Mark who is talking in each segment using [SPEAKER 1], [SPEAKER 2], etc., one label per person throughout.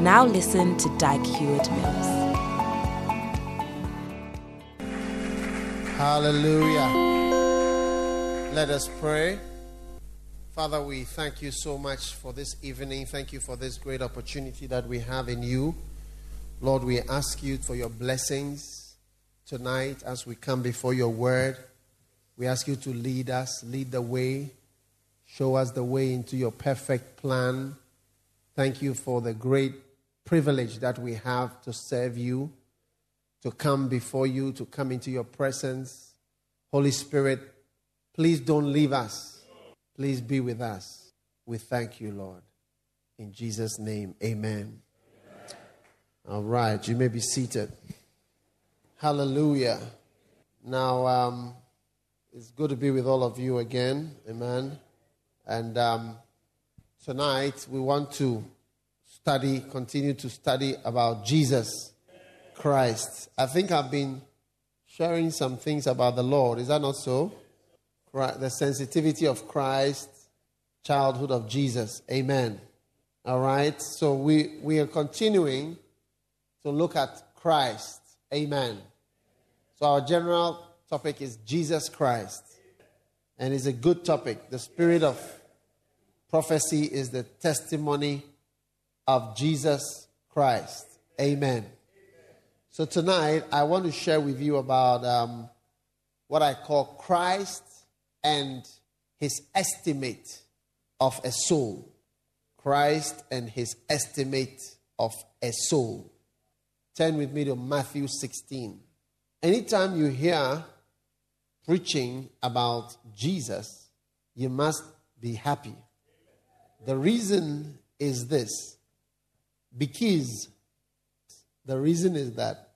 [SPEAKER 1] Now listen to Dag Heward Mills.
[SPEAKER 2] Hallelujah. Let us pray. Father, we thank you so much for this evening. Thank you for this great opportunity that we have in you. Lord, we ask you for your blessings tonight as we come before your word. We ask you to lead us, lead the way, show us the way into your perfect plan. Thank you for the great privilege that we have to serve you, to come before you, to come into your presence. Holy Spirit, please don't leave us. Please be with us. We thank you, Lord. In Jesus' name, amen. All right, you may be seated. Hallelujah. Now, um, it's good to be with all of you again. Amen. And um, tonight we want to study, continue to study about Jesus Christ. I think I've been sharing some things about the Lord. Is that not so? the sensitivity of Christ, childhood of Jesus. Amen. All right. So we, we are continuing to look at Christ. Amen. So our general topic is Jesus Christ. And it's a good topic. The spirit of prophecy is the testimony of Jesus Christ. Amen. So tonight I want to share with you about um, what I call Christ and his estimate of a soul. Christ and his estimate of a soul. Turn with me to Matthew 16. Anytime you hear preaching about Jesus, you must be happy. The reason is this because the reason is that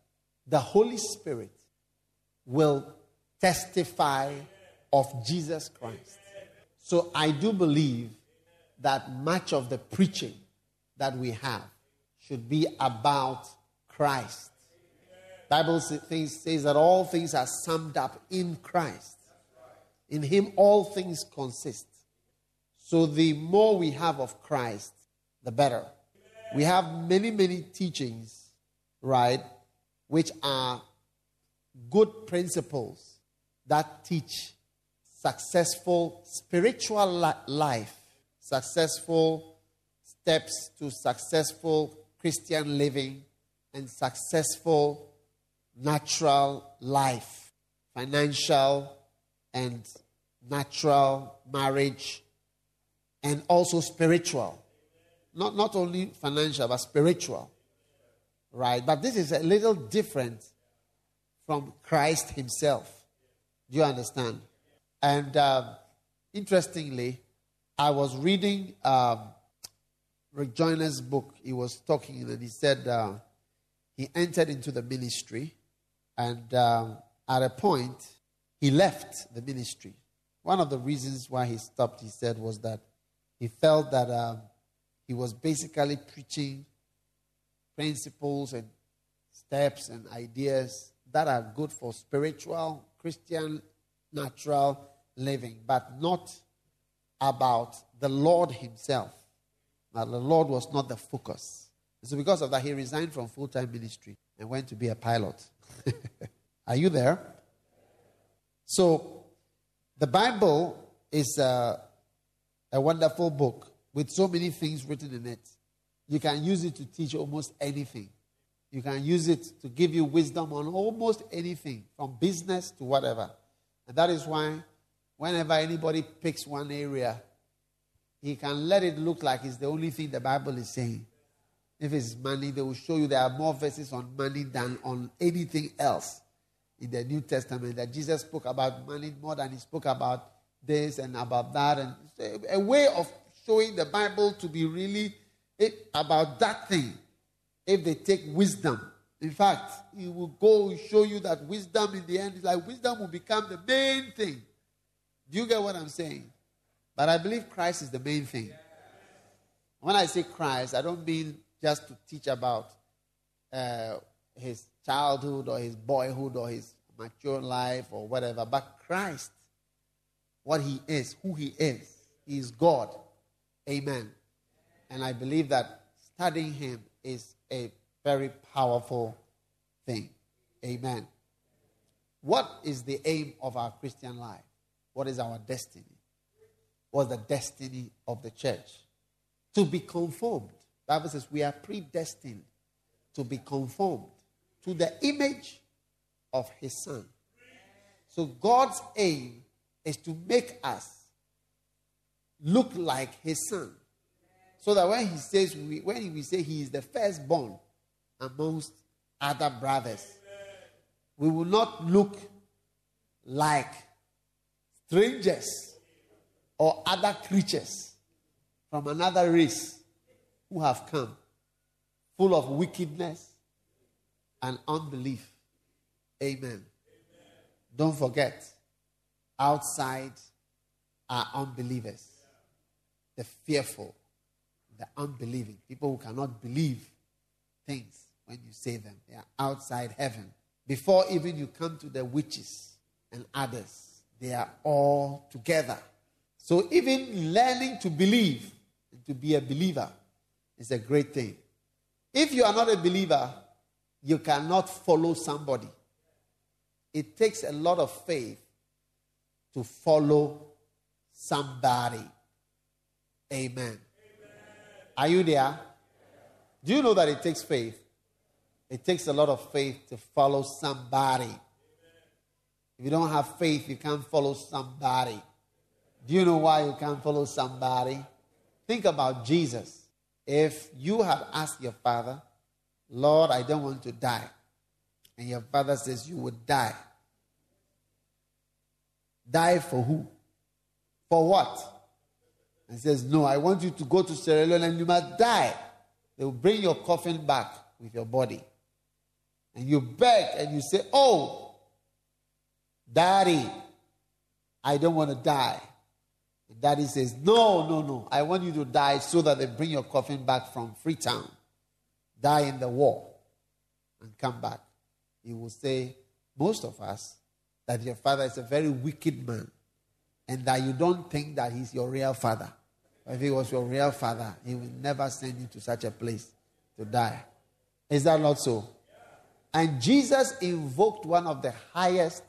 [SPEAKER 2] the Holy Spirit will testify of Jesus Christ. So I do believe that much of the preaching that we have should be about Christ. Bible says that all things are summed up in Christ. In him all things consist. So the more we have of Christ, the better. We have many, many teachings, right, which are good principles that teach successful spiritual life, successful steps to successful Christian living, and successful natural life, financial and natural marriage, and also spiritual. Not, not only financial, but spiritual. Right? But this is a little different from Christ Himself. Do you understand? And um, interestingly, I was reading um, Rick Joyner's book. He was talking and he said uh, he entered into the ministry, and um, at a point, he left the ministry. One of the reasons why he stopped, he said, was that he felt that um, he was basically preaching principles and steps and ideas that are good for spiritual, Christian, natural living, but not about the Lord Himself. Now, the Lord was not the focus. So, because of that, he resigned from full time ministry and went to be a pilot. Are you there? So, the Bible is a, a wonderful book with so many things written in it. You can use it to teach almost anything. You can use it to give you wisdom on almost anything, from business to whatever. And that is why whenever anybody picks one area, he can let it look like it's the only thing the Bible is saying. If it's money, they will show you there are more verses on money than on anything else in the New Testament. That Jesus spoke about money more than he spoke about this and about that. And a way of showing the Bible to be really about that thing. if they take wisdom. In fact, it will go show you that wisdom in the end is like wisdom will become the main thing. Do you get what I'm saying? But I believe Christ is the main thing. When I say Christ, I don't mean just to teach about uh, his childhood or his boyhood or his mature life or whatever, but Christ, what he is, who he is. He is God. Amen. And I believe that studying him is a very powerful thing. Amen. What is the aim of our Christian life? What is our destiny? What's the destiny of the church? To be conformed. The Bible says we are predestined to be conformed to the image of his son. So God's aim is to make us look like his son. So that when he says we, when we say he is the firstborn amongst other brothers, we will not look like strangers or other creatures from another race who have come full of wickedness and unbelief. Amen. Amen. Don't forget, outside are unbelievers, the fearful, the unbelieving, people who cannot believe things when you say them. They are outside heaven. Before even you come to the witches and others, they are all together. So even learning to believe and to be a believer is a great thing. If you are not a believer, you cannot follow somebody. It takes a lot of faith to follow somebody. Amen. Amen. Are you there? Do you know that it takes faith? It takes a lot of faith to follow somebody. Amen. If you don't have faith, you can't follow somebody. Do you know why you can't follow somebody? Think about Jesus. If you have asked your father, Lord, I don't want to die, and your father says you would die, die for who? For what? And says, No, I want you to go to Sierra Leone and you must die. They will bring your coffin back with your body. And you beg and you say, Oh, daddy, I don't want to die. And daddy says, No, no, no. I want you to die so that they bring your coffin back from Freetown. Die in the war and come back. He will say, Most of us, that your father is a very wicked man and that you don't think that he's your real father. If he was your real father, he would never send you to such a place to die. Is that not so? And Jesus invoked one of the highest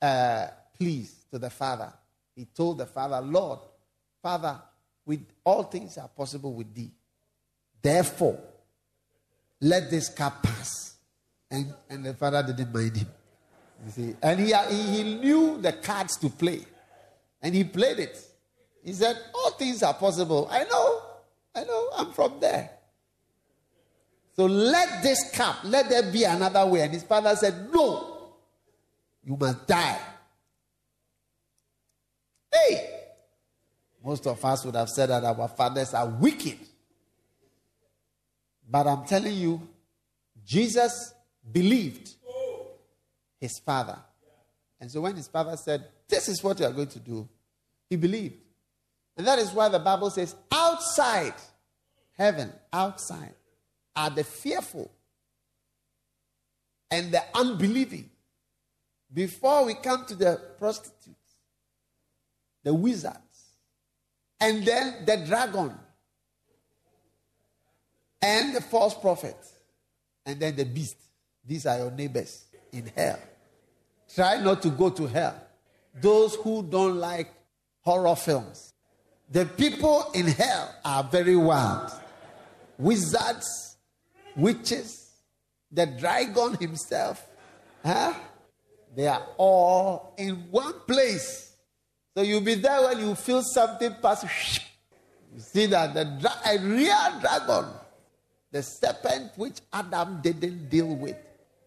[SPEAKER 2] uh, pleas to the Father. He told the Father, Lord, Father, with all things are possible with thee. Therefore, let this cup pass. And, and the Father didn't mind him. You see, and he, he, he knew the cards to play, and he played it. He said, All things are possible. I know, I know, I'm from there. So let this cup, let there be another way. And his father said, No, you must die. Hey! Most of us would have said that our fathers are wicked. But I'm telling you, Jesus believed his father. And so when his father said, This is what you are going to do, he believed. And that is why the Bible says, outside heaven, outside, are the fearful and the unbelieving. Before we come to the prostitutes, the wizards, and then the dragon, and the false prophet, and then the beast. These are your neighbors in hell. Try not to go to hell. Those who don't like horror films. The people in hell are very wild. Wizards, witches, the dragon himself. Huh? They are all in one place. So you'll be there when you feel something pass. You see that the dra- a real dragon, the serpent which Adam didn't deal with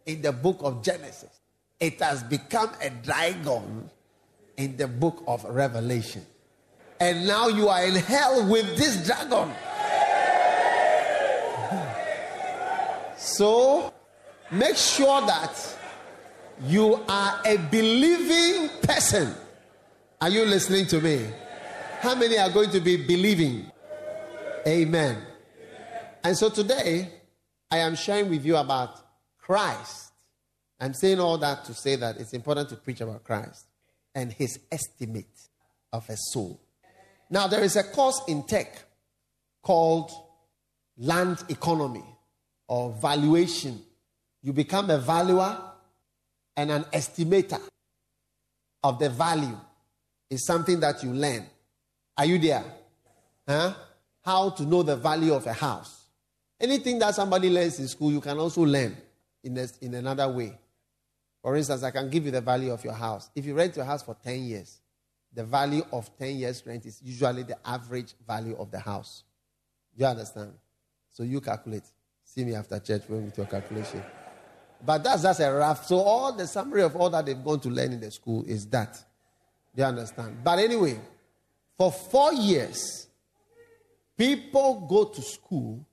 [SPEAKER 2] in the book of Genesis it has become a dragon in the book of Revelation. And now you are in hell with this dragon. So make sure that you are a believing person. Are you listening to me? How many are going to be believing? Amen. And so today, I am sharing with you about Christ. I'm saying all that to say that it's important to preach about Christ and his estimate of a soul. Now, there is a course in tech called land economy or valuation. You become a valuer and an estimator of the value is something that you learn. Are you there? Huh? How to know the value of a house. Anything that somebody learns in school, you can also learn in, in another way. For instance, I can give you the value of your house. If you rent your house for 10 years, the value of 10 years rent is usually the average value of the house. You understand? So you calculate. See me after church with your calculation. But that's just a rough. So all the summary of all that they've gone to learn in the school is that. You understand? But anyway, for four years, people go to school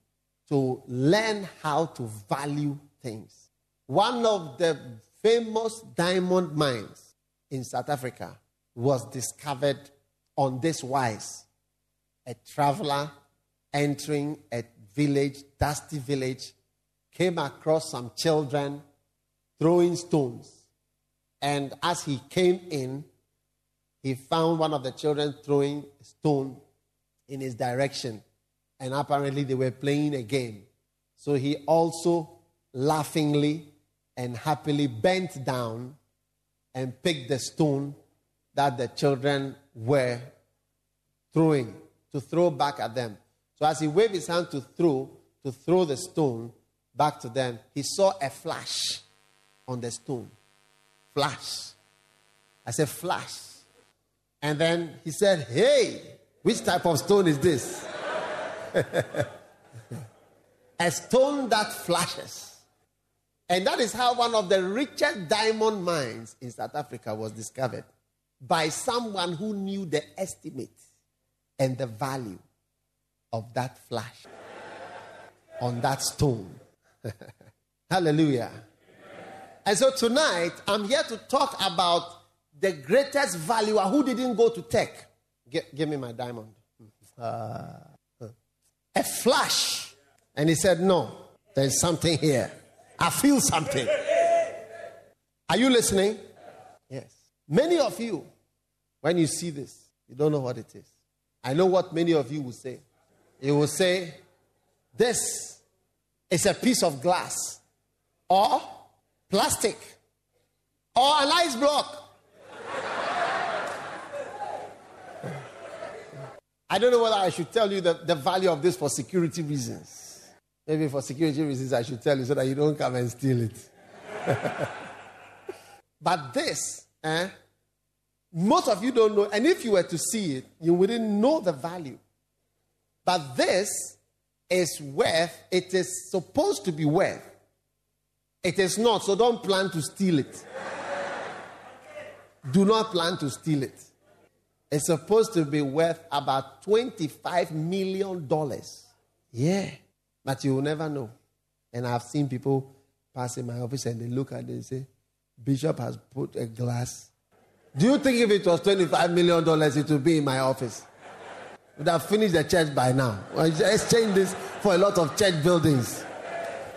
[SPEAKER 2] to learn how to value things. One of the famous diamond mines in South Africa was discovered on this wise. A traveler entering a village, dusty village, came across some children throwing stones. And as he came in, he found one of the children throwing a stone in his direction. And apparently they were playing a game. So he also laughingly and happily bent down and picked the stone that the children were throwing to throw back at them. So as he waved his hand to throw, to throw the stone back to them, he saw a flash on the stone. Flash. I said, flash. And then he said, Hey, which type of stone is this? a stone that flashes. And that is how one of the richest diamond mines in South Africa was discovered by someone who knew the estimate and the value of that flash on that stone. Hallelujah. And so tonight, I'm here to talk about the greatest valuer who didn't go to tech. give me my diamond. Uh, a flash. And he said, No, there's something here. I feel something. Are you listening? Yes. Many of you, when you see this, you don't know what it is. I know what many of you will say. You will say, This is a piece of glass, or plastic, or an ice block. I don't know whether I should tell you the, the value of this for security reasons. Maybe for security reasons, I should tell you so that you don't come and steal it. but this, eh, most of you don't know. And if you were to see it, you wouldn't know the value. But this is worth, it is supposed to be worth. It is not, so don't plan to steal it. Do not plan to steal it. It's supposed to be worth about $25 million. Yeah. But you will never know. And I've seen people pass in my office and they look at it and say, Bishop has put a glass. Do you think if it was $25 million, it would be in my office? Would have finished the church by now. Well, exchange this for a lot of church buildings.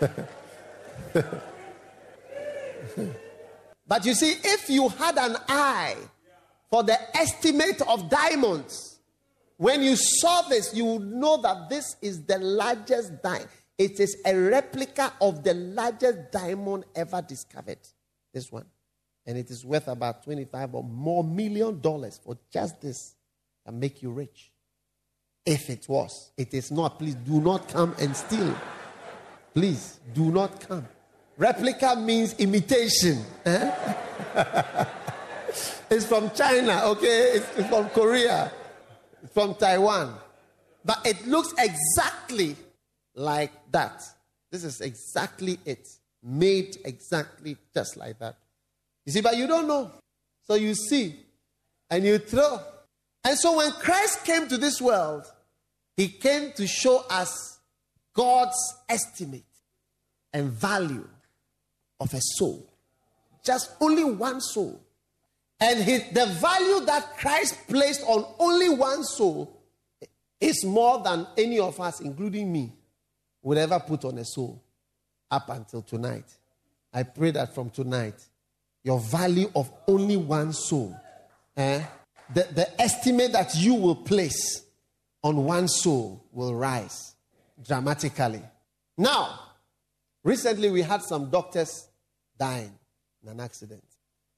[SPEAKER 2] but you see, if you had an eye for the estimate of diamonds. When you saw this, you would know that this is the largest diamond. It is a replica of the largest diamond ever discovered. This one. And it is worth about 25 or more million dollars for just this and make you rich. If it was. It is not. Please do not come and steal. Please do not come. Replica means imitation. Eh? It's from China, okay? It's, it's from Korea, from Taiwan. But it looks exactly like that. This is exactly it. Made exactly just like that. You see, but you don't know. So you see and you throw. And so when Christ came to this world, he came to show us God's estimate and value of a soul. Just only one soul. And his, the value that Christ placed on only one soul is more than any of us, including me, would ever put on a soul up until tonight. I pray that from tonight, your value of only one soul, eh, the, the estimate that you will place on one soul will rise dramatically. Now, recently we had some doctors dying in an accident.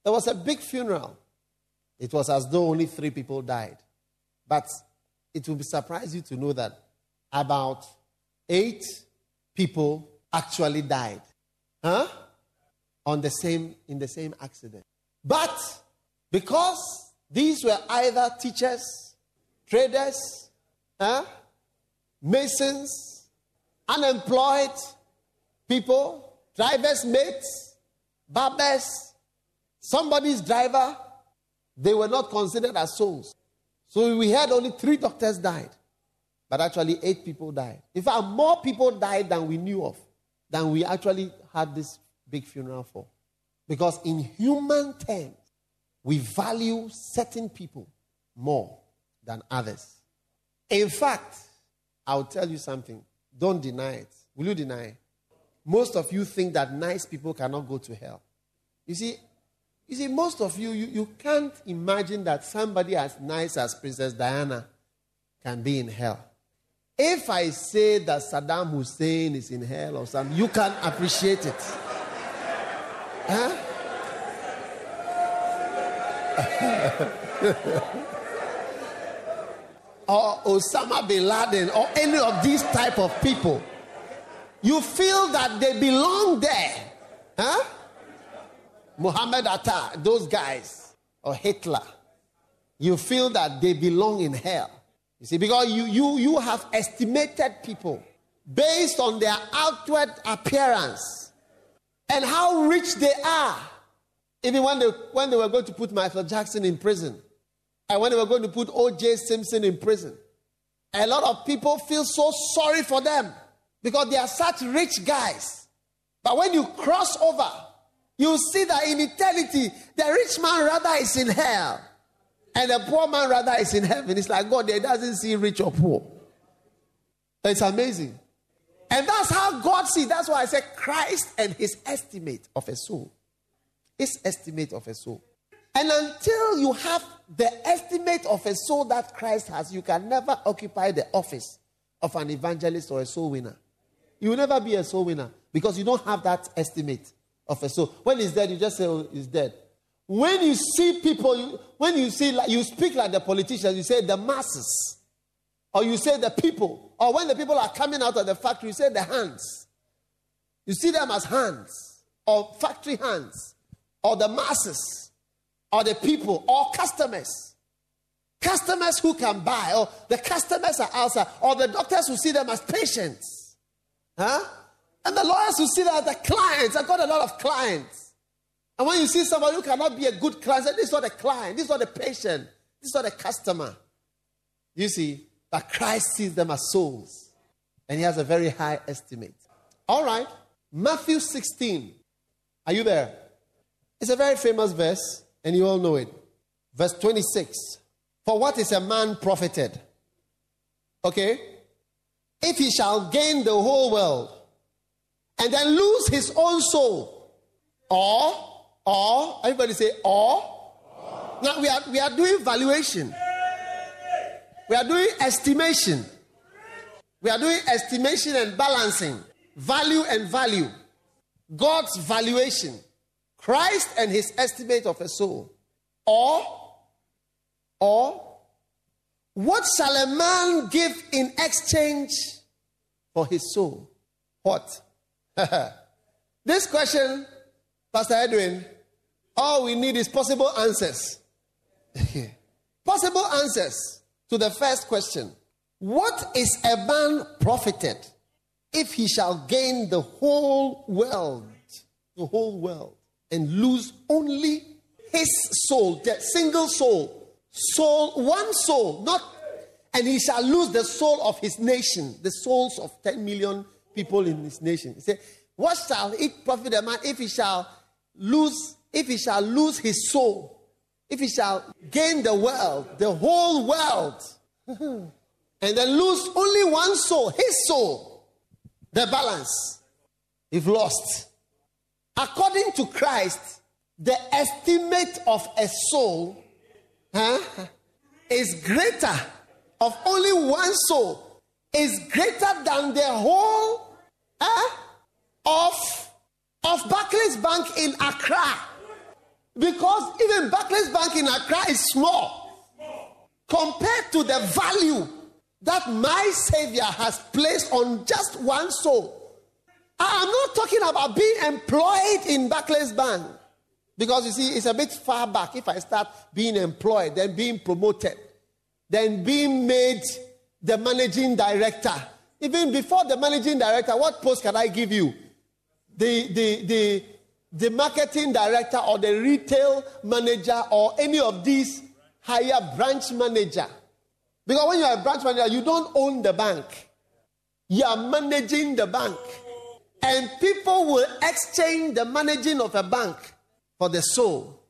[SPEAKER 2] There was a big funeral. It was as though only three people died. But it will surprise you to know that about eight people actually died. Huh? On the same in the same accident. But because these were either teachers, traders, huh? masons, unemployed people, drivers' mates, barbers, somebody's driver, they were not considered as souls. So we had only three doctors died, but actually eight people died. In fact, more people died than we knew of, than we actually had this big funeral for. Because in human terms, we value certain people more than others. In fact, I'll tell you something. Don't deny it. Will you deny? It? Most of you think that nice people cannot go to hell. You see, you see, most of you, you, you can't imagine that somebody as nice as Princess Diana can be in hell. If I say that Saddam Hussein is in hell or something, you can appreciate it. Huh? or Osama bin Laden or any of these type of people. You feel that they belong there. Huh? Muhammad Atta, those guys, or Hitler, you feel that they belong in hell. You see, because you, you, you have estimated people based on their outward appearance and how rich they are. Even when they, when they were going to put Michael Jackson in prison, and when they were going to put O.J. Simpson in prison, a lot of people feel so sorry for them because they are such rich guys. But when you cross over you see that in eternity, the rich man rather is in hell, and the poor man rather is in heaven. It's like God there doesn't see rich or poor. It's amazing. And that's how God sees. That's why I said Christ and his estimate of a soul. His estimate of a soul. And until you have the estimate of a soul that Christ has, you can never occupy the office of an evangelist or a soul winner. You will never be a soul winner because you don't have that estimate of a soul. When he's dead, you just say, oh, he's dead. When you see people, when you see, like, you speak like the politicians, you say the masses, or you say the people, or when the people are coming out of the factory, you say the hands. You see them as hands, or factory hands, or the masses, or the people, or customers. Customers who can buy, or the customers are outside, or the doctors who see them as patients. Huh? And the lawyers will see that the clients, I've got a lot of clients. And when you see somebody who cannot be a good client, say, this is not a client, this is not a patient, this is not a customer. You see, that Christ sees them as souls. And he has a very high estimate. All right. Matthew 16. Are you there? It's a very famous verse, and you all know it. Verse 26. For what is a man profited? Okay? If he shall gain the whole world and then lose his own soul. Or, or, everybody say, or. or. Now we are, we are doing valuation. We are doing estimation. We are doing estimation and balancing. Value and value. God's valuation. Christ and his estimate of a soul. Or, or, what shall a man give in exchange for his soul? What? this question, Pastor Edwin, all we need is possible answers. possible answers to the first question What is a man profited if he shall gain the whole world, the whole world, and lose only his soul, the single soul, soul, one soul, not, and he shall lose the soul of his nation, the souls of 10 million people in this nation. He said, What shall it profit a man if he shall lose if he shall lose his soul? If he shall gain the world, the whole world, and then lose only one soul, his soul, the balance, if lost. According to Christ, the estimate of a soul huh, is greater, of only one soul, is greater than the whole huh, of, of Barclays Bank in Accra. Because even Barclays Bank in Accra is small compared to the value that my Savior has placed on just one soul. I'm not talking about being employed in Barclays Bank. Because you see, it's a bit far back. If I start being employed, then being promoted, then being made the managing director. Even before the managing director, what post can I give you? The, the, the, the marketing director or the retail manager or any of these higher branch manager. Because when you're a branch manager, you don't own the bank, you are managing the bank. And people will exchange the managing of a bank for the soul.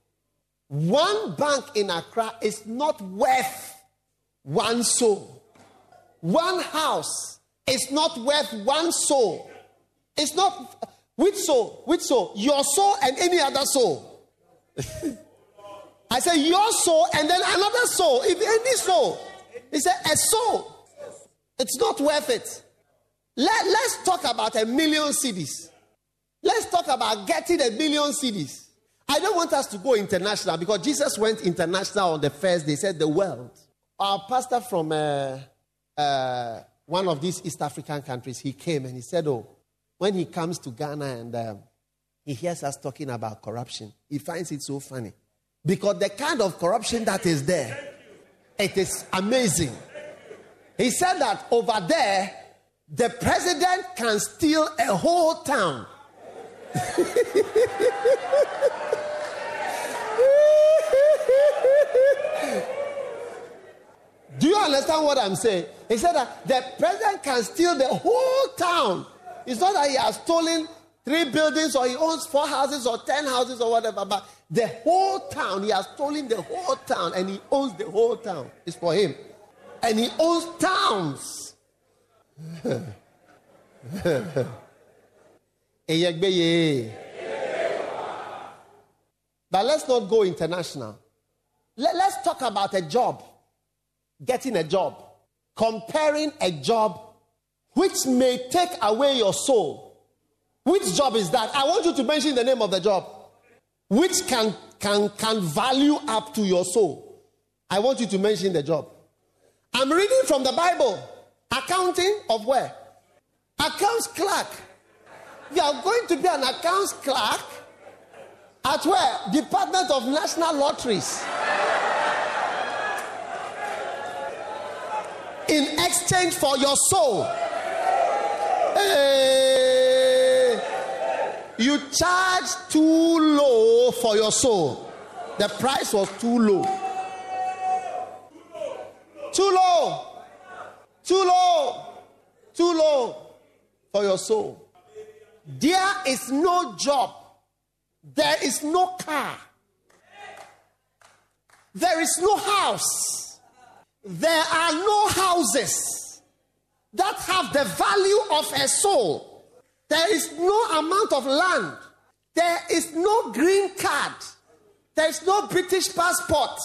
[SPEAKER 2] One bank in Accra is not worth one soul. One house is not worth one soul. It's not which soul? Which soul? Your soul and any other soul. I say your soul and then another soul. If any soul. He said a soul. It's not worth it. Let, let's talk about a million cedis. Let's talk about getting a million cedis. I don't want us to go international because Jesus went international on the first day, said the world. Our pastor from uh, uh, one of these East African countries, he came and he said, Oh, when he comes to Ghana and um, he hears us talking about corruption, he finds it so funny. Because the kind of corruption that is there, it is amazing. He said that over there, the president can steal a whole town. Do you understand what I'm saying? He said that the president can steal the whole town. It's not that he has stolen three buildings or he owns four houses or ten houses or whatever, but the whole town, he has stolen the whole town and he owns the whole town. It's for him. And he owns towns. but let's not go international. Let, let's talk about a job, getting a job, comparing a job which may take away your soul. Which job is that? I want you to mention the name of the job, which can, can, can value up to your soul. I want you to mention the job. I'm reading from the Bible. Accounting of where? Accounts clerk. You are going to be an accounts clerk at where? Department of National Lotteries. In exchange for your soul. Hey, you charge too low for your soul. The price was too low. Too low. Too low. Too low for your soul. There is no job. There is no car. There is no house. There are no houses that have the value of a soul. There is no amount of land. There is no green card. There is no British passport.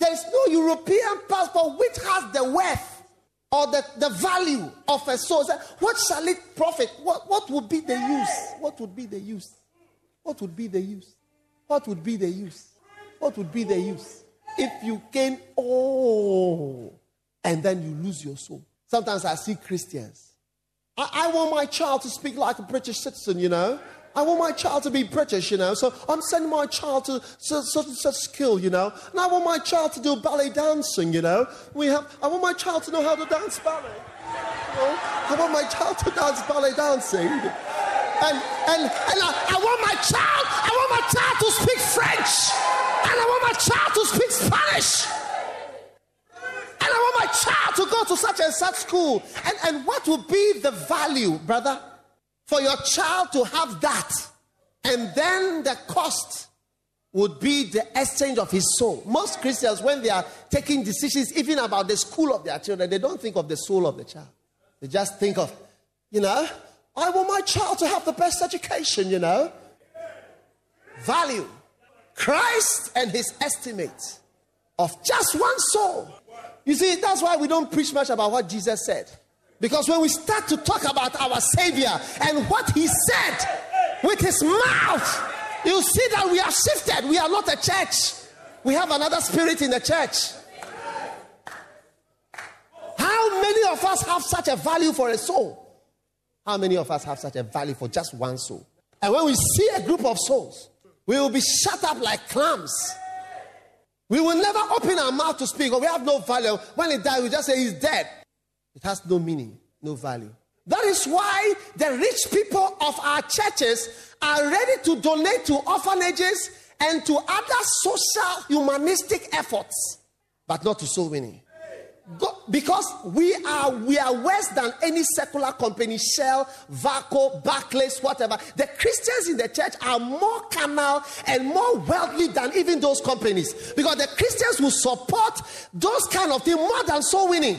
[SPEAKER 2] There is no European passport which has the worth or the, the value of a soul. What shall it profit? What, what would be the use? What would be the use? What would be the use? What would be the use? What would be the use? If you gain all and then you lose your soul. Sometimes I see Christians. I, I want my child to speak like a British citizen, you know. I want my child to be British, you know. So I'm sending my child to such, and such skill, you know. And I want my child to do ballet dancing, you know. We have. I want my child to know how to dance ballet. You know? I want my child to dance ballet dancing. And and and I, I want my child. I want my child to speak French. And I want my child to speak Spanish. And I want my child to go to such and such school. And and what would be the value, brother? for your child to have that, and then the cost would be the exchange of his soul. Most Christians, when they are taking decisions, even about the school of their children, they don't think of the soul of the child. They just think of, you know, I want my child to have the best education, you know. Value. Christ and his estimate of just one soul. You see, that's why we don't preach much about what Jesus said. Because when we start to talk about our Savior and what He said with His mouth, you see that we are shifted. We are not a church, we have another spirit in the church. How many of us have such a value for a soul? How many of us have such a value for just one soul? And when we see a group of souls, we will be shut up like clams. We will never open our mouth to speak, or we have no value. When he dies, we just say he's dead. It has no meaning, no value. That is why the rich people of our churches are ready to donate to orphanages and to other social humanistic efforts, but not to soul winning. Go, because we are we are worse than any secular company, Shell, Vaco, Barclays, whatever. The Christians in the church are more carnal and more wealthy than even those companies. Because the Christians will support those kind of things more than soul winning.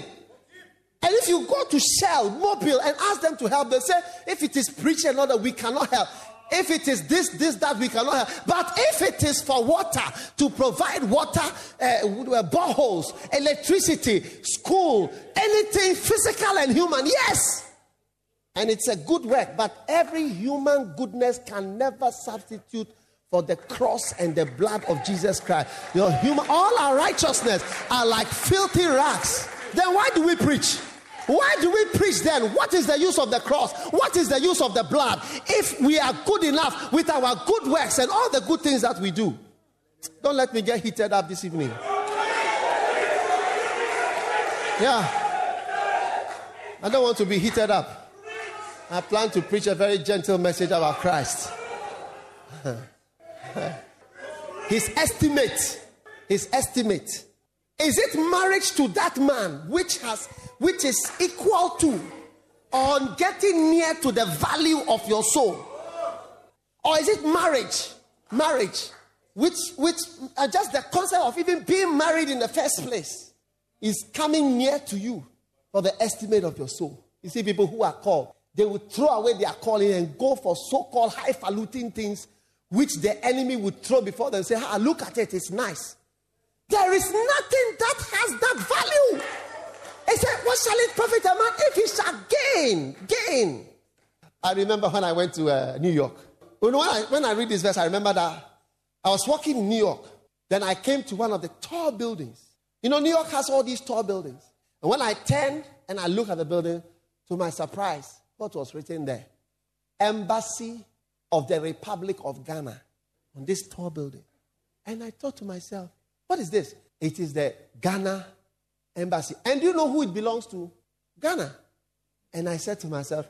[SPEAKER 2] And if you go to Shell, Mobil, and ask them to help, they say, if it is preaching all that, we cannot help. If it is this, this, that, we cannot help. But if it is for water, to provide water, uh, uh, boreholes, electricity, school, anything physical and human, yes. And it's a good work. But every human goodness can never substitute for the cross and the blood of Jesus Christ. Your human, all our righteousness are like filthy rags. Then why do we preach? Why do we preach then? What is the use of the cross? What is the use of the blood? If we are good enough with our good works and all the good things that we do. Don't let me get heated up this evening. Yeah. I don't want to be heated up. I plan to preach a very gentle message about Christ. his estimate, his estimate. Is it marriage to that man which has which is equal to on getting near to the value of your soul? Or is it marriage? Marriage, which, which uh, just the concept of even being married in the first place is coming near to you for the estimate of your soul. You see, people who are called, they will throw away their calling and go for so called highfalutin things which the enemy would throw before them say, ah, look at it, it's nice. There is nothing that has that value. He said, What shall it profit a man if he shall gain? Gain. I remember when I went to uh, New York. When I, when I read this verse, I remember that I was walking in New York. Then I came to one of the tall buildings. You know, New York has all these tall buildings. And when I turned and I looked at the building, to my surprise, what was written there? Embassy of the Republic of Ghana on this tall building. And I thought to myself, what is this? It is the Ghana embassy. And do you know who it belongs to? Ghana. And I said to myself,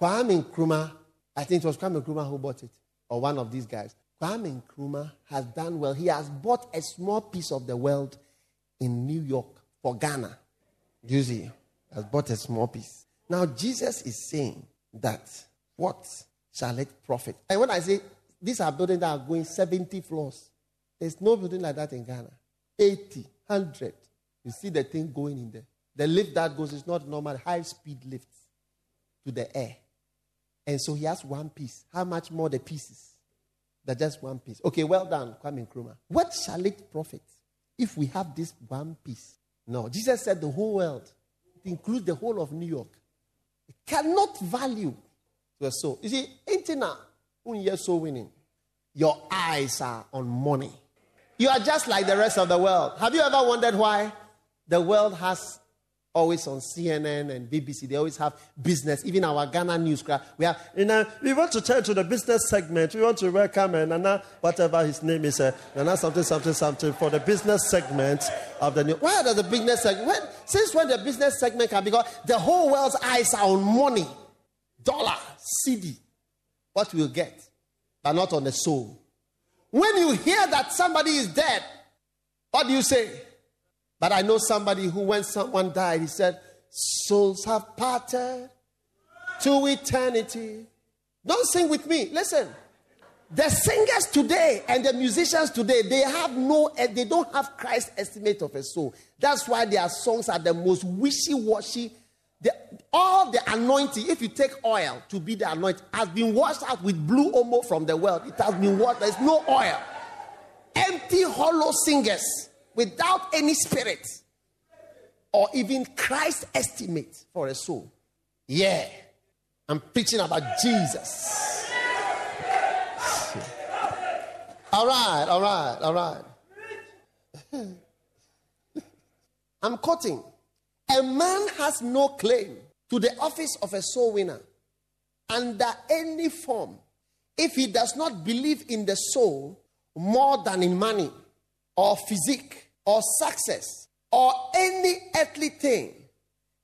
[SPEAKER 2] Kwame Nkrumah, I think it was Kwame Nkrumah who bought it, or one of these guys. Kwame Nkrumah has done well. He has bought a small piece of the world in New York for Ghana. You see, has bought a small piece. Now, Jesus is saying that what shall it profit? And when I say these are buildings that are going 70 floors, there's no building like that in Ghana. 80, 100. You see the thing going in there. The lift that goes is not normal, high speed lifts to the air. And so he has one piece. How much more the pieces? That just one piece. Okay, well done, Kwame Nkrumah. What shall it profit if we have this one piece? No, Jesus said the whole world. It includes the whole of New York. It cannot value your soul. You see, intina, when you're so winning, your eyes are on money. You are just like the rest of the world. Have you ever wondered why the world has always on CNN and BBC, they always have business. Even our Ghana news, we have, you know, we want to turn to the business segment. We want to welcome uh, Nana, whatever his name is, uh, Nana something, something, something, for the business segment of the news. Why does the business segment? When, since when the business segment can because the whole world's eyes are on money, dollar, cedi, what we'll get, but not on the soul. When you hear that somebody is dead, what do you say? But I know somebody who, when someone died, he said, Souls have parted to eternity. Don't sing with me. Listen. The singers today and the musicians today, they have no, they don't have Christ's estimate of a soul. That's why their songs are the most wishy-washy. The, all the anointing, if you take oil to be the anointing, has been washed out with blue omo from the world. It has been washed. There's no oil. Empty, hollow singers without any spirit or even Christ's estimate for a soul. Yeah. I'm preaching about Jesus. All right, all right, all right. I'm quoting. A man has no claim to the office of a soul winner under any form if he does not believe in the soul more than in money or physique or success or any earthly thing.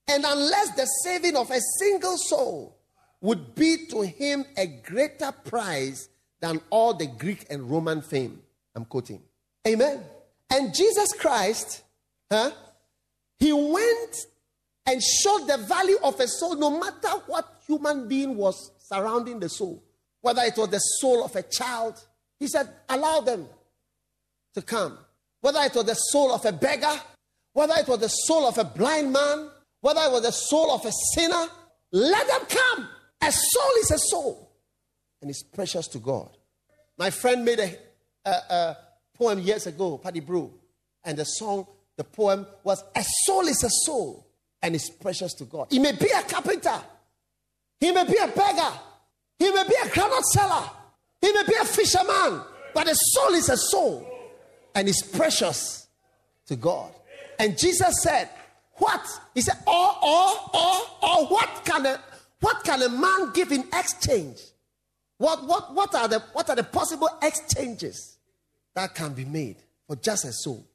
[SPEAKER 2] And unless the saving of a single soul would be to him a greater prize than all the Greek and Roman fame. I'm quoting. Amen. And Jesus Christ, huh, he went and showed the value of a soul no matter what human being was surrounding the soul. Whether it was the soul of a child, he said, allow them to come. Whether it was the soul of a beggar, whether it was the soul of a blind man, whether it was the soul of a sinner, let them come. A soul is a soul and it's precious to God. My friend made a, a, a poem years ago, Paddy Brew, and the song, the poem was A Soul is a Soul and it's precious to God. He may be a carpenter, he may be a beggar, he may be a groundnut seller, he may be a fisherman, but a soul is a soul and it's precious to God. And Jesus said, What? He said, Or, or, or, or what can a what can a man give in exchange? What, what, what, are the, what are the possible exchanges that can be made for just a soul?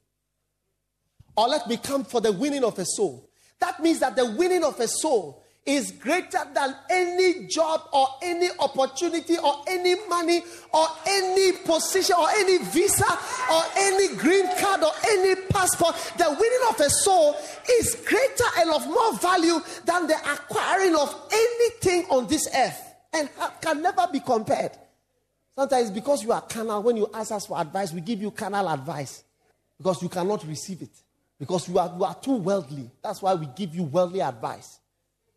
[SPEAKER 2] Or let me come for the winning of a soul. That means that the winning of a soul is greater than any job or any opportunity or any money or any position or any visa or any green card or any passport. The winning of a soul is greater and of more value than the acquiring of anything on this earth and can never be compared. Sometimes because you are carnal, when you ask us for advice, we give you carnal advice because you cannot receive it. Because you are, you are too worldly. That's why we give you worldly advice.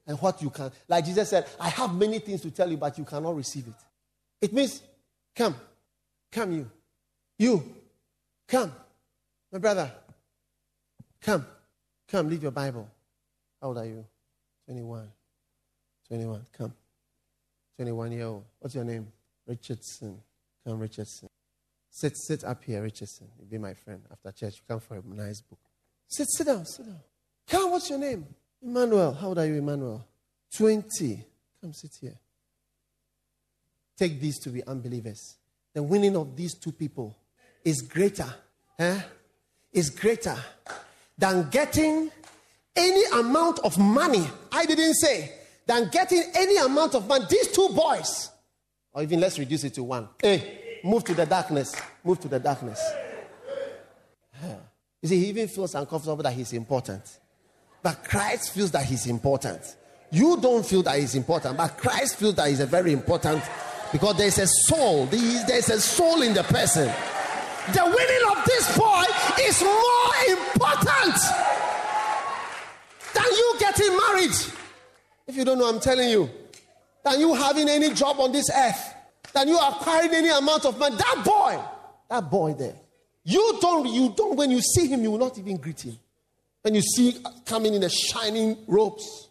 [SPEAKER 2] And what you can, like Jesus said, I have many things to tell you, but you cannot receive it. It means, come, come, you, you, come, my brother, come, come, leave your Bible. How old are you? 21. 21, come. 21 year old. What's your name? Richardson. Come, Richardson. Sit, sit up here, Richardson. You'll be my friend. After church, you come for a nice book. Sit, sit down, sit down. Come, what's your name? Emmanuel. How old are you, Emmanuel? 20. Come sit here. Take these to be unbelievers. The winning of these two people is greater, eh? is greater than getting any amount of money. I didn't say than getting any amount of money. These two boys, or even let's reduce it to one. Hey, move to the darkness. Move to the darkness. You see, he even feels uncomfortable that he's important. But Christ feels that he's important. You don't feel that he's important, but Christ feels that he's a very important because there's a soul. There's a soul in the person. The winning of this boy is more important than you getting married. If you don't know, I'm telling you, than you having any job on this earth, than you acquiring any amount of money. That boy, that boy there, you don't, you don't, when you see him, you will not even greet him. When you see coming in the shining robes,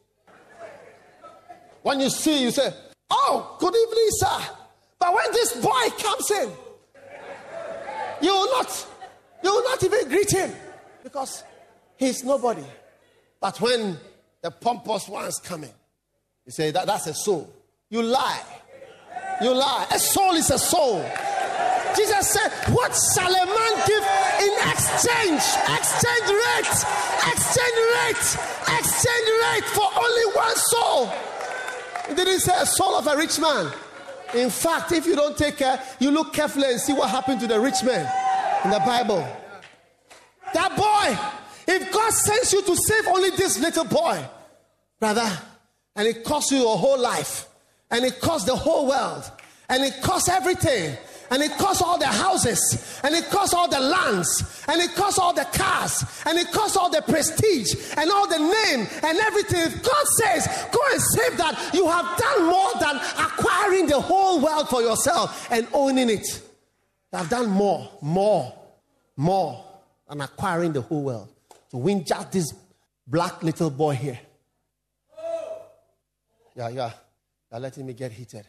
[SPEAKER 2] when you see, you say, Oh, good evening, sir. But when this boy comes in, you will not, you will not even greet him because he's nobody. But when the pompous ones come in, you say that that's a soul. You lie. You lie. A soul is a soul. Jesus said, What shall a man give in exchange? Exchange rate. Exchange rate. Exchange rate for only one soul. He didn't say a soul of a rich man. In fact, if you don't take care, you look carefully and see what happened to the rich man in the Bible. That boy, if God sends you to save only this little boy, brother, and it costs you your whole life, and it costs the whole world, and it costs everything, and it costs all the houses, and it costs all the lands, and it costs all the cars, and it costs all the prestige, and all the name, and everything. God says, Go and save that. You have done more than acquiring the whole world for yourself and owning it. Have done more, more, more than acquiring the whole world to win just this black little boy here. Yeah, yeah. You're letting me get heated.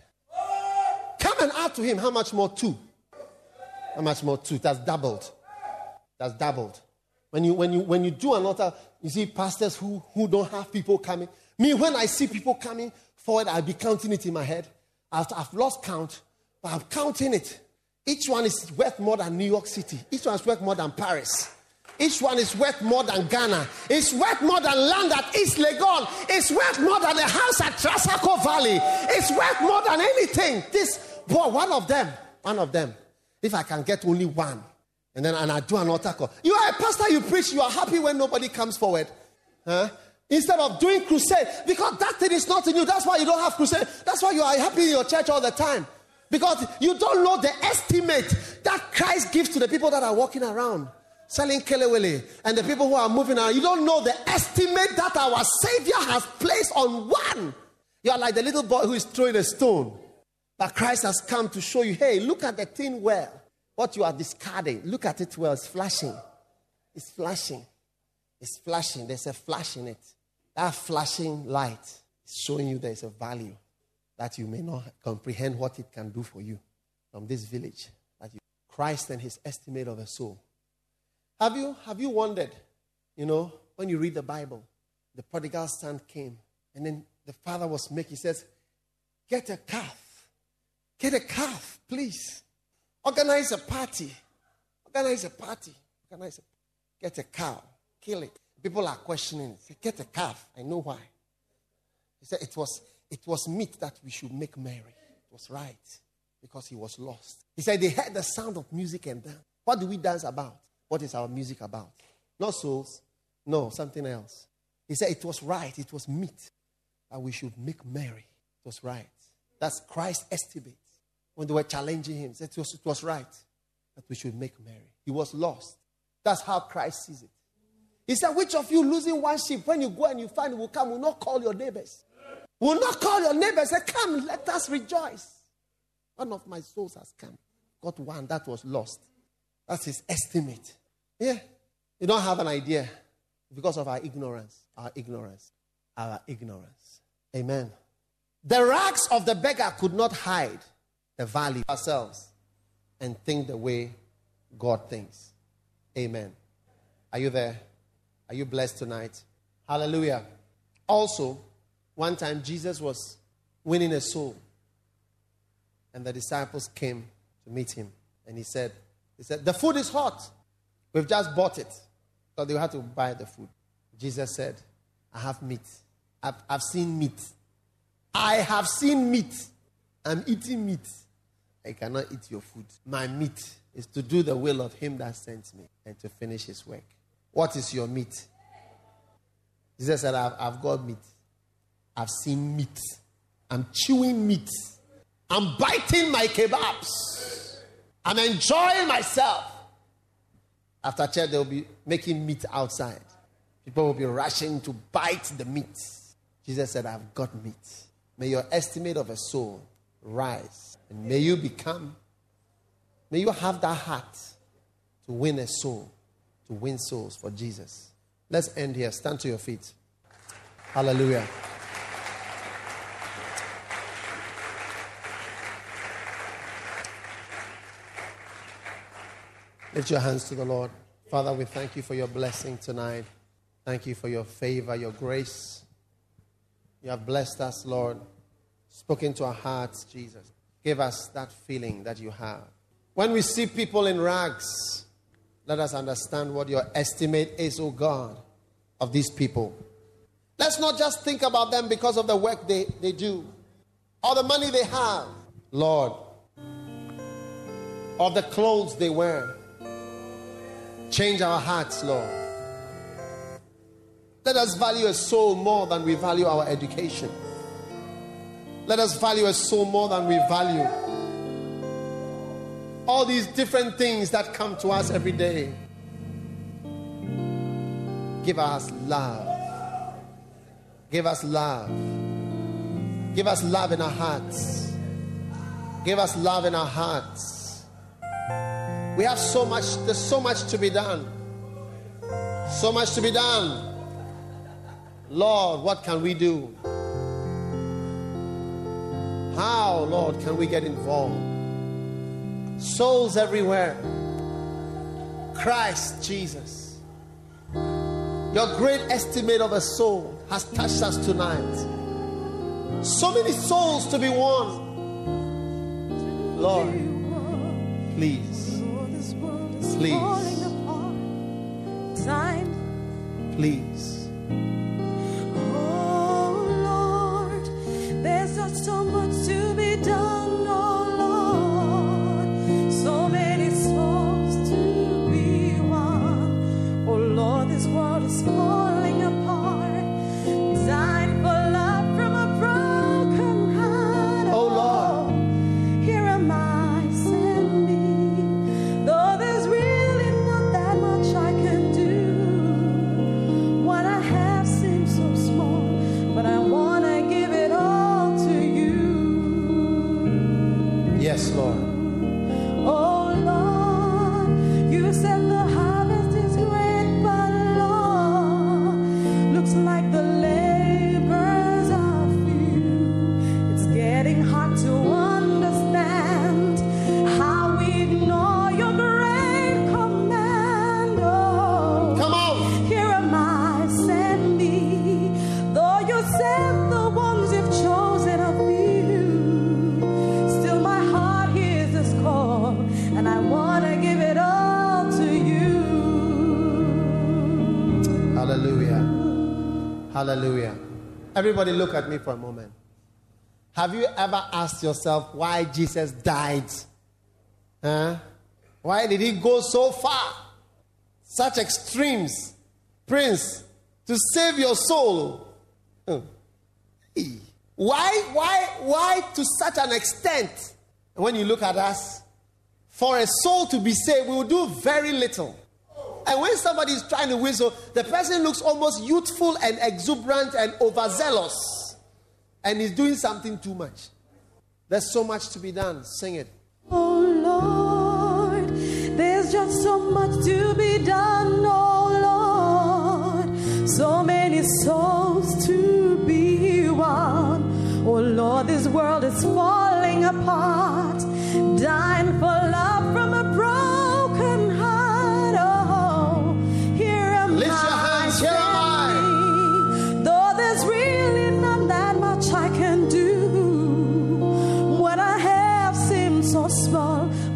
[SPEAKER 2] And add to him how much more? Two. How much more? Two. That's doubled. That's doubled. When you when you when you do another, you see pastors who who don't have people coming. Me, when I see people coming forward, I'll be counting it in my head. I've, I've lost count, but I'm counting it. Each one is worth more than New York City. Each one is worth more than Paris. Each one is worth more than Ghana. It's worth more than land at East Legon. It's worth more than a house at Trasacco Valley. It's worth more than anything. This boy, one of them, one of them. If I can get only one, and then and I do an altar call. You are a pastor, you preach, you are happy when nobody comes forward. Huh? Instead of doing crusade, because that thing is not in you. That's why you don't have crusade. That's why you are happy in your church all the time. Because you don't know the estimate that Christ gives to the people that are walking around selling kelewele and the people who are moving around. You don't know the estimate that our Savior has placed on one. You are like the little boy who is throwing a stone. But Christ has come to show you hey, look at the thing well. What you are discarding, look at it well. It's flashing. It's flashing. It's flashing. There's a flash in it. That flashing light is showing you there's a value that you may not comprehend what it can do for you from this village. That you, Christ and his estimate of a soul have you, have you wondered, you know, when you read the Bible, the prodigal son came, and then the father was making, he says, Get a calf. Get a calf, please. Organize a party. Organize a party. Organize a, get a cow. Kill it. People are questioning. Say, Get a calf. I know why. He said it was, it was meet that we should make merry. It was right because he was lost. He said they heard the sound of music and dance. What do we dance about? What is our music about? Not souls. No, something else. He said it was right. It was meet that we should make merry. It was right. That's Christ's estimate. When they were challenging him, said it was, it was right that we should make merry. He was lost. That's how Christ sees it. He said, Which of you losing one sheep, when you go and you find it will come, will not call your neighbors? Will not call your neighbors. Say, Come, let us rejoice. One of my souls has come. Got one that was lost. That's his estimate. Yeah. You don't have an idea because of our ignorance. Our ignorance. Our ignorance. Amen. The rags of the beggar could not hide the value of ourselves and think the way God thinks. Amen. Are you there? Are you blessed tonight? Hallelujah. Also, one time Jesus was winning a soul, and the disciples came to meet him, and he said, he said, The food is hot. We've just bought it. So they had to buy the food. Jesus said, I have meat. I've, I've seen meat. I have seen meat. I'm eating meat. I cannot eat your food. My meat is to do the will of him that sent me and to finish his work. What is your meat? Jesus said, I've, I've got meat. I've seen meat. I'm chewing meat. I'm biting my kebabs. I'm enjoying myself. After church, they'll be making meat outside. People will be rushing to bite the meat. Jesus said, I've got meat. May your estimate of a soul rise. And may you become, may you have that heart to win a soul, to win souls for Jesus. Let's end here. Stand to your feet. Hallelujah. Lift your hands to the Lord. Father, we thank you for your blessing tonight. Thank you for your favor, your grace. You have blessed us, Lord. Spoken to our hearts, Jesus. Give us that feeling that you have. When we see people in rags, let us understand what your estimate is, O oh God, of these people. Let's not just think about them because of the work they, they do or the money they have, Lord, or the clothes they wear. Change our hearts, Lord. Let us value a soul more than we value our education. Let us value a soul more than we value all these different things that come to us every day. Give us love. Give us love. Give us love in our hearts. Give us love in our hearts. We have so much, there's so much to be done. So much to be done. Lord, what can we do? How, Lord, can we get involved? Souls everywhere. Christ Jesus. Your great estimate of a soul has touched us tonight. So many souls to be won. Lord, please, please, please. Everybody, look at me for a moment. Have you ever asked yourself why Jesus died? Huh? Why did he go so far? Such extremes, Prince, to save your soul. Oh. Hey. Why, why, why to such an extent? When you look at us, for a soul to be saved, we will do very little. And when somebody is trying to whistle, the person looks almost youthful and exuberant and overzealous. And he's doing something too much. There's so much to be done. Sing it.
[SPEAKER 3] Oh Lord, there's just so much to be done, oh Lord. So many souls to be won. Oh Lord, this world is falling apart. Dying for love from a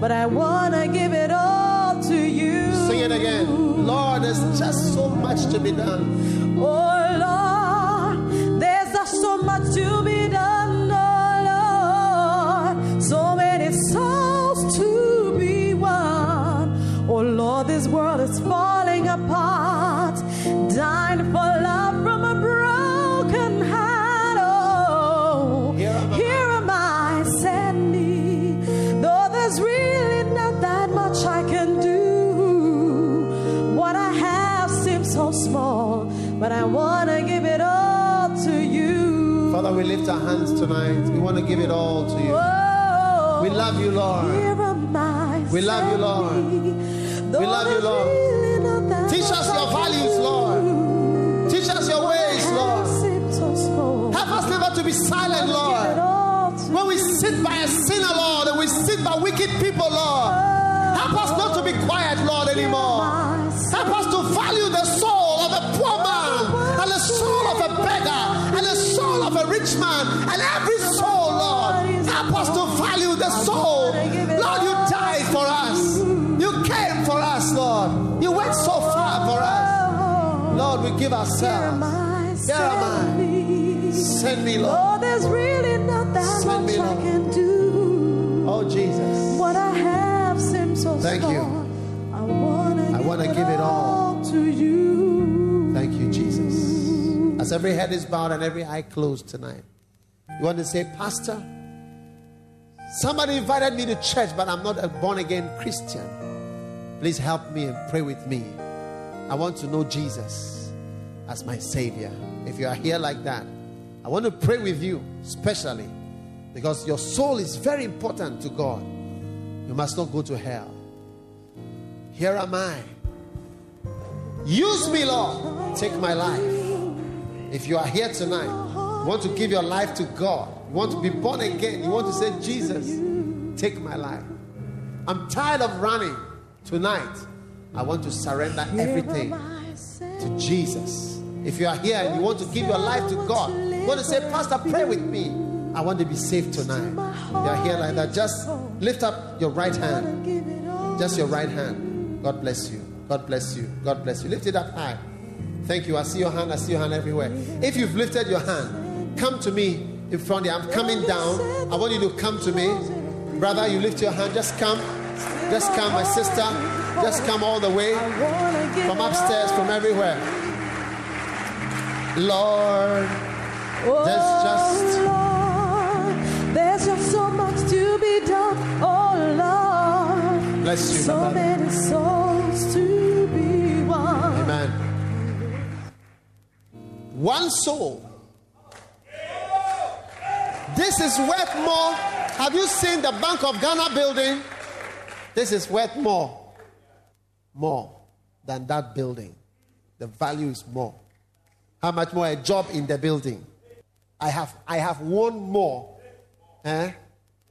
[SPEAKER 3] but I wanna give it all to you.
[SPEAKER 2] Sing it again. Lord, there's just so much to be done.
[SPEAKER 3] Oh
[SPEAKER 2] hands tonight. We want to give it all to you. We love you, Lord.
[SPEAKER 3] here am I,
[SPEAKER 2] We love you, Lord. We love you, Lord.
[SPEAKER 3] really not that
[SPEAKER 2] Teach us your values. Lord. Teach us your ways, Lord.
[SPEAKER 3] have seems so small.
[SPEAKER 2] Help us never to be silent, Lord. When we sit by a sinner, Lord, and we sit by wicked people, Lord, help us not to be quiet, Lord, anymore. The soul. Lord, you died for us. You came for us, Lord. You went so far for us. Lord, we give ourselves. Here am I.
[SPEAKER 3] send me.
[SPEAKER 2] Lord.
[SPEAKER 3] Oh, there's really not that
[SPEAKER 2] Send
[SPEAKER 3] much
[SPEAKER 2] me,
[SPEAKER 3] I can do.
[SPEAKER 2] Oh, Jesus.
[SPEAKER 3] What I have seems so
[SPEAKER 2] Thank
[SPEAKER 3] small.
[SPEAKER 2] you.
[SPEAKER 3] I wanna,
[SPEAKER 2] I
[SPEAKER 3] give,
[SPEAKER 2] give it all.
[SPEAKER 3] to you.
[SPEAKER 2] Thank you, Jesus. As every head is bowed and every eye closed tonight, You want to say, Pastor, somebody invited me to church, but I'm not a born again Christian. Please help me and pray with me. I want to know Jesus as my Savior. If you are here like that, I want to pray with you, especially because your soul is very important to God. You must not go to hell. Here am I. Use me, Lord. Take my life. If you are here tonight, want to give your life to God, you want to be born again, you want to say, Jesus, take my life. I'm tired of running. Tonight, I want to surrender everything to Jesus. If you are here and you want to give your life to God, you want to say, Pastor, pray with me. I want to be saved tonight. You are here like that. Just lift up your right hand. Just your right hand. God bless you. God bless you. God bless you. Lift it up high. Thank you. I see your hand. I see your hand everywhere. If you've lifted your hand, come to me in front of you. I'm coming down. I want you to come to me. Brother, you lift your hand. Just come. Just come, my sister. Just come all the way from upstairs, from everywhere. Lord, there's oh, just
[SPEAKER 3] Lord, there's just so much to be done. Oh Lord,
[SPEAKER 2] bless you,
[SPEAKER 3] so many souls to be won.
[SPEAKER 2] Amen. One soul. This is worth more. Have you seen the Bank of Ghana building? This is worth more. More than that building. The value is more. How much more a job in the building? I have I have one more eh,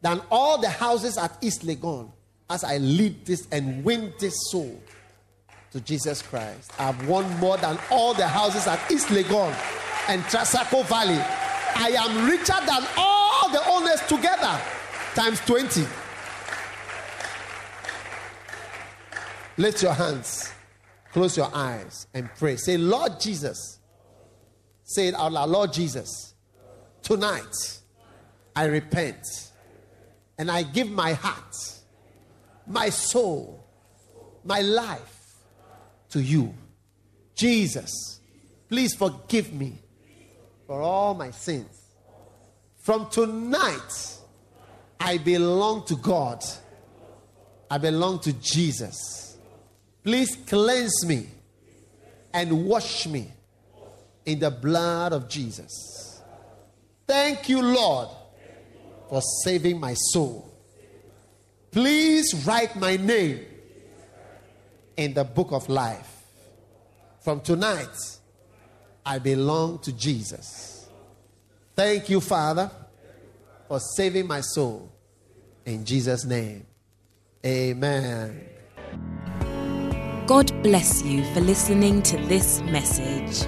[SPEAKER 2] than all the houses at East Legon as I lead this and win this soul to Jesus Christ. I've won more than all the houses at East Legon and Trasacco Valley. I am richer than all the owners together, times 20. Lift your hands, close your eyes, and pray. Say, Lord Jesus. Say it out loud, Lord Jesus. Tonight, I repent and I give my heart, my soul, my life to you. Jesus, please forgive me for all my sins. From tonight, I belong to God. I belong to Jesus. Please cleanse me and wash me in the blood of Jesus. Thank you, Lord, for saving my soul. Please write my name in the book of life. From tonight, I belong to Jesus. Thank you, Father, for saving my soul. In Jesus' name, amen.
[SPEAKER 1] God bless you for listening to this message.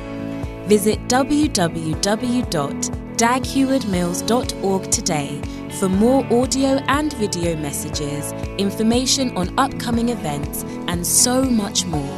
[SPEAKER 1] Visit www.daghewardmills.org today for more audio and video messages, information on upcoming events, and so much more.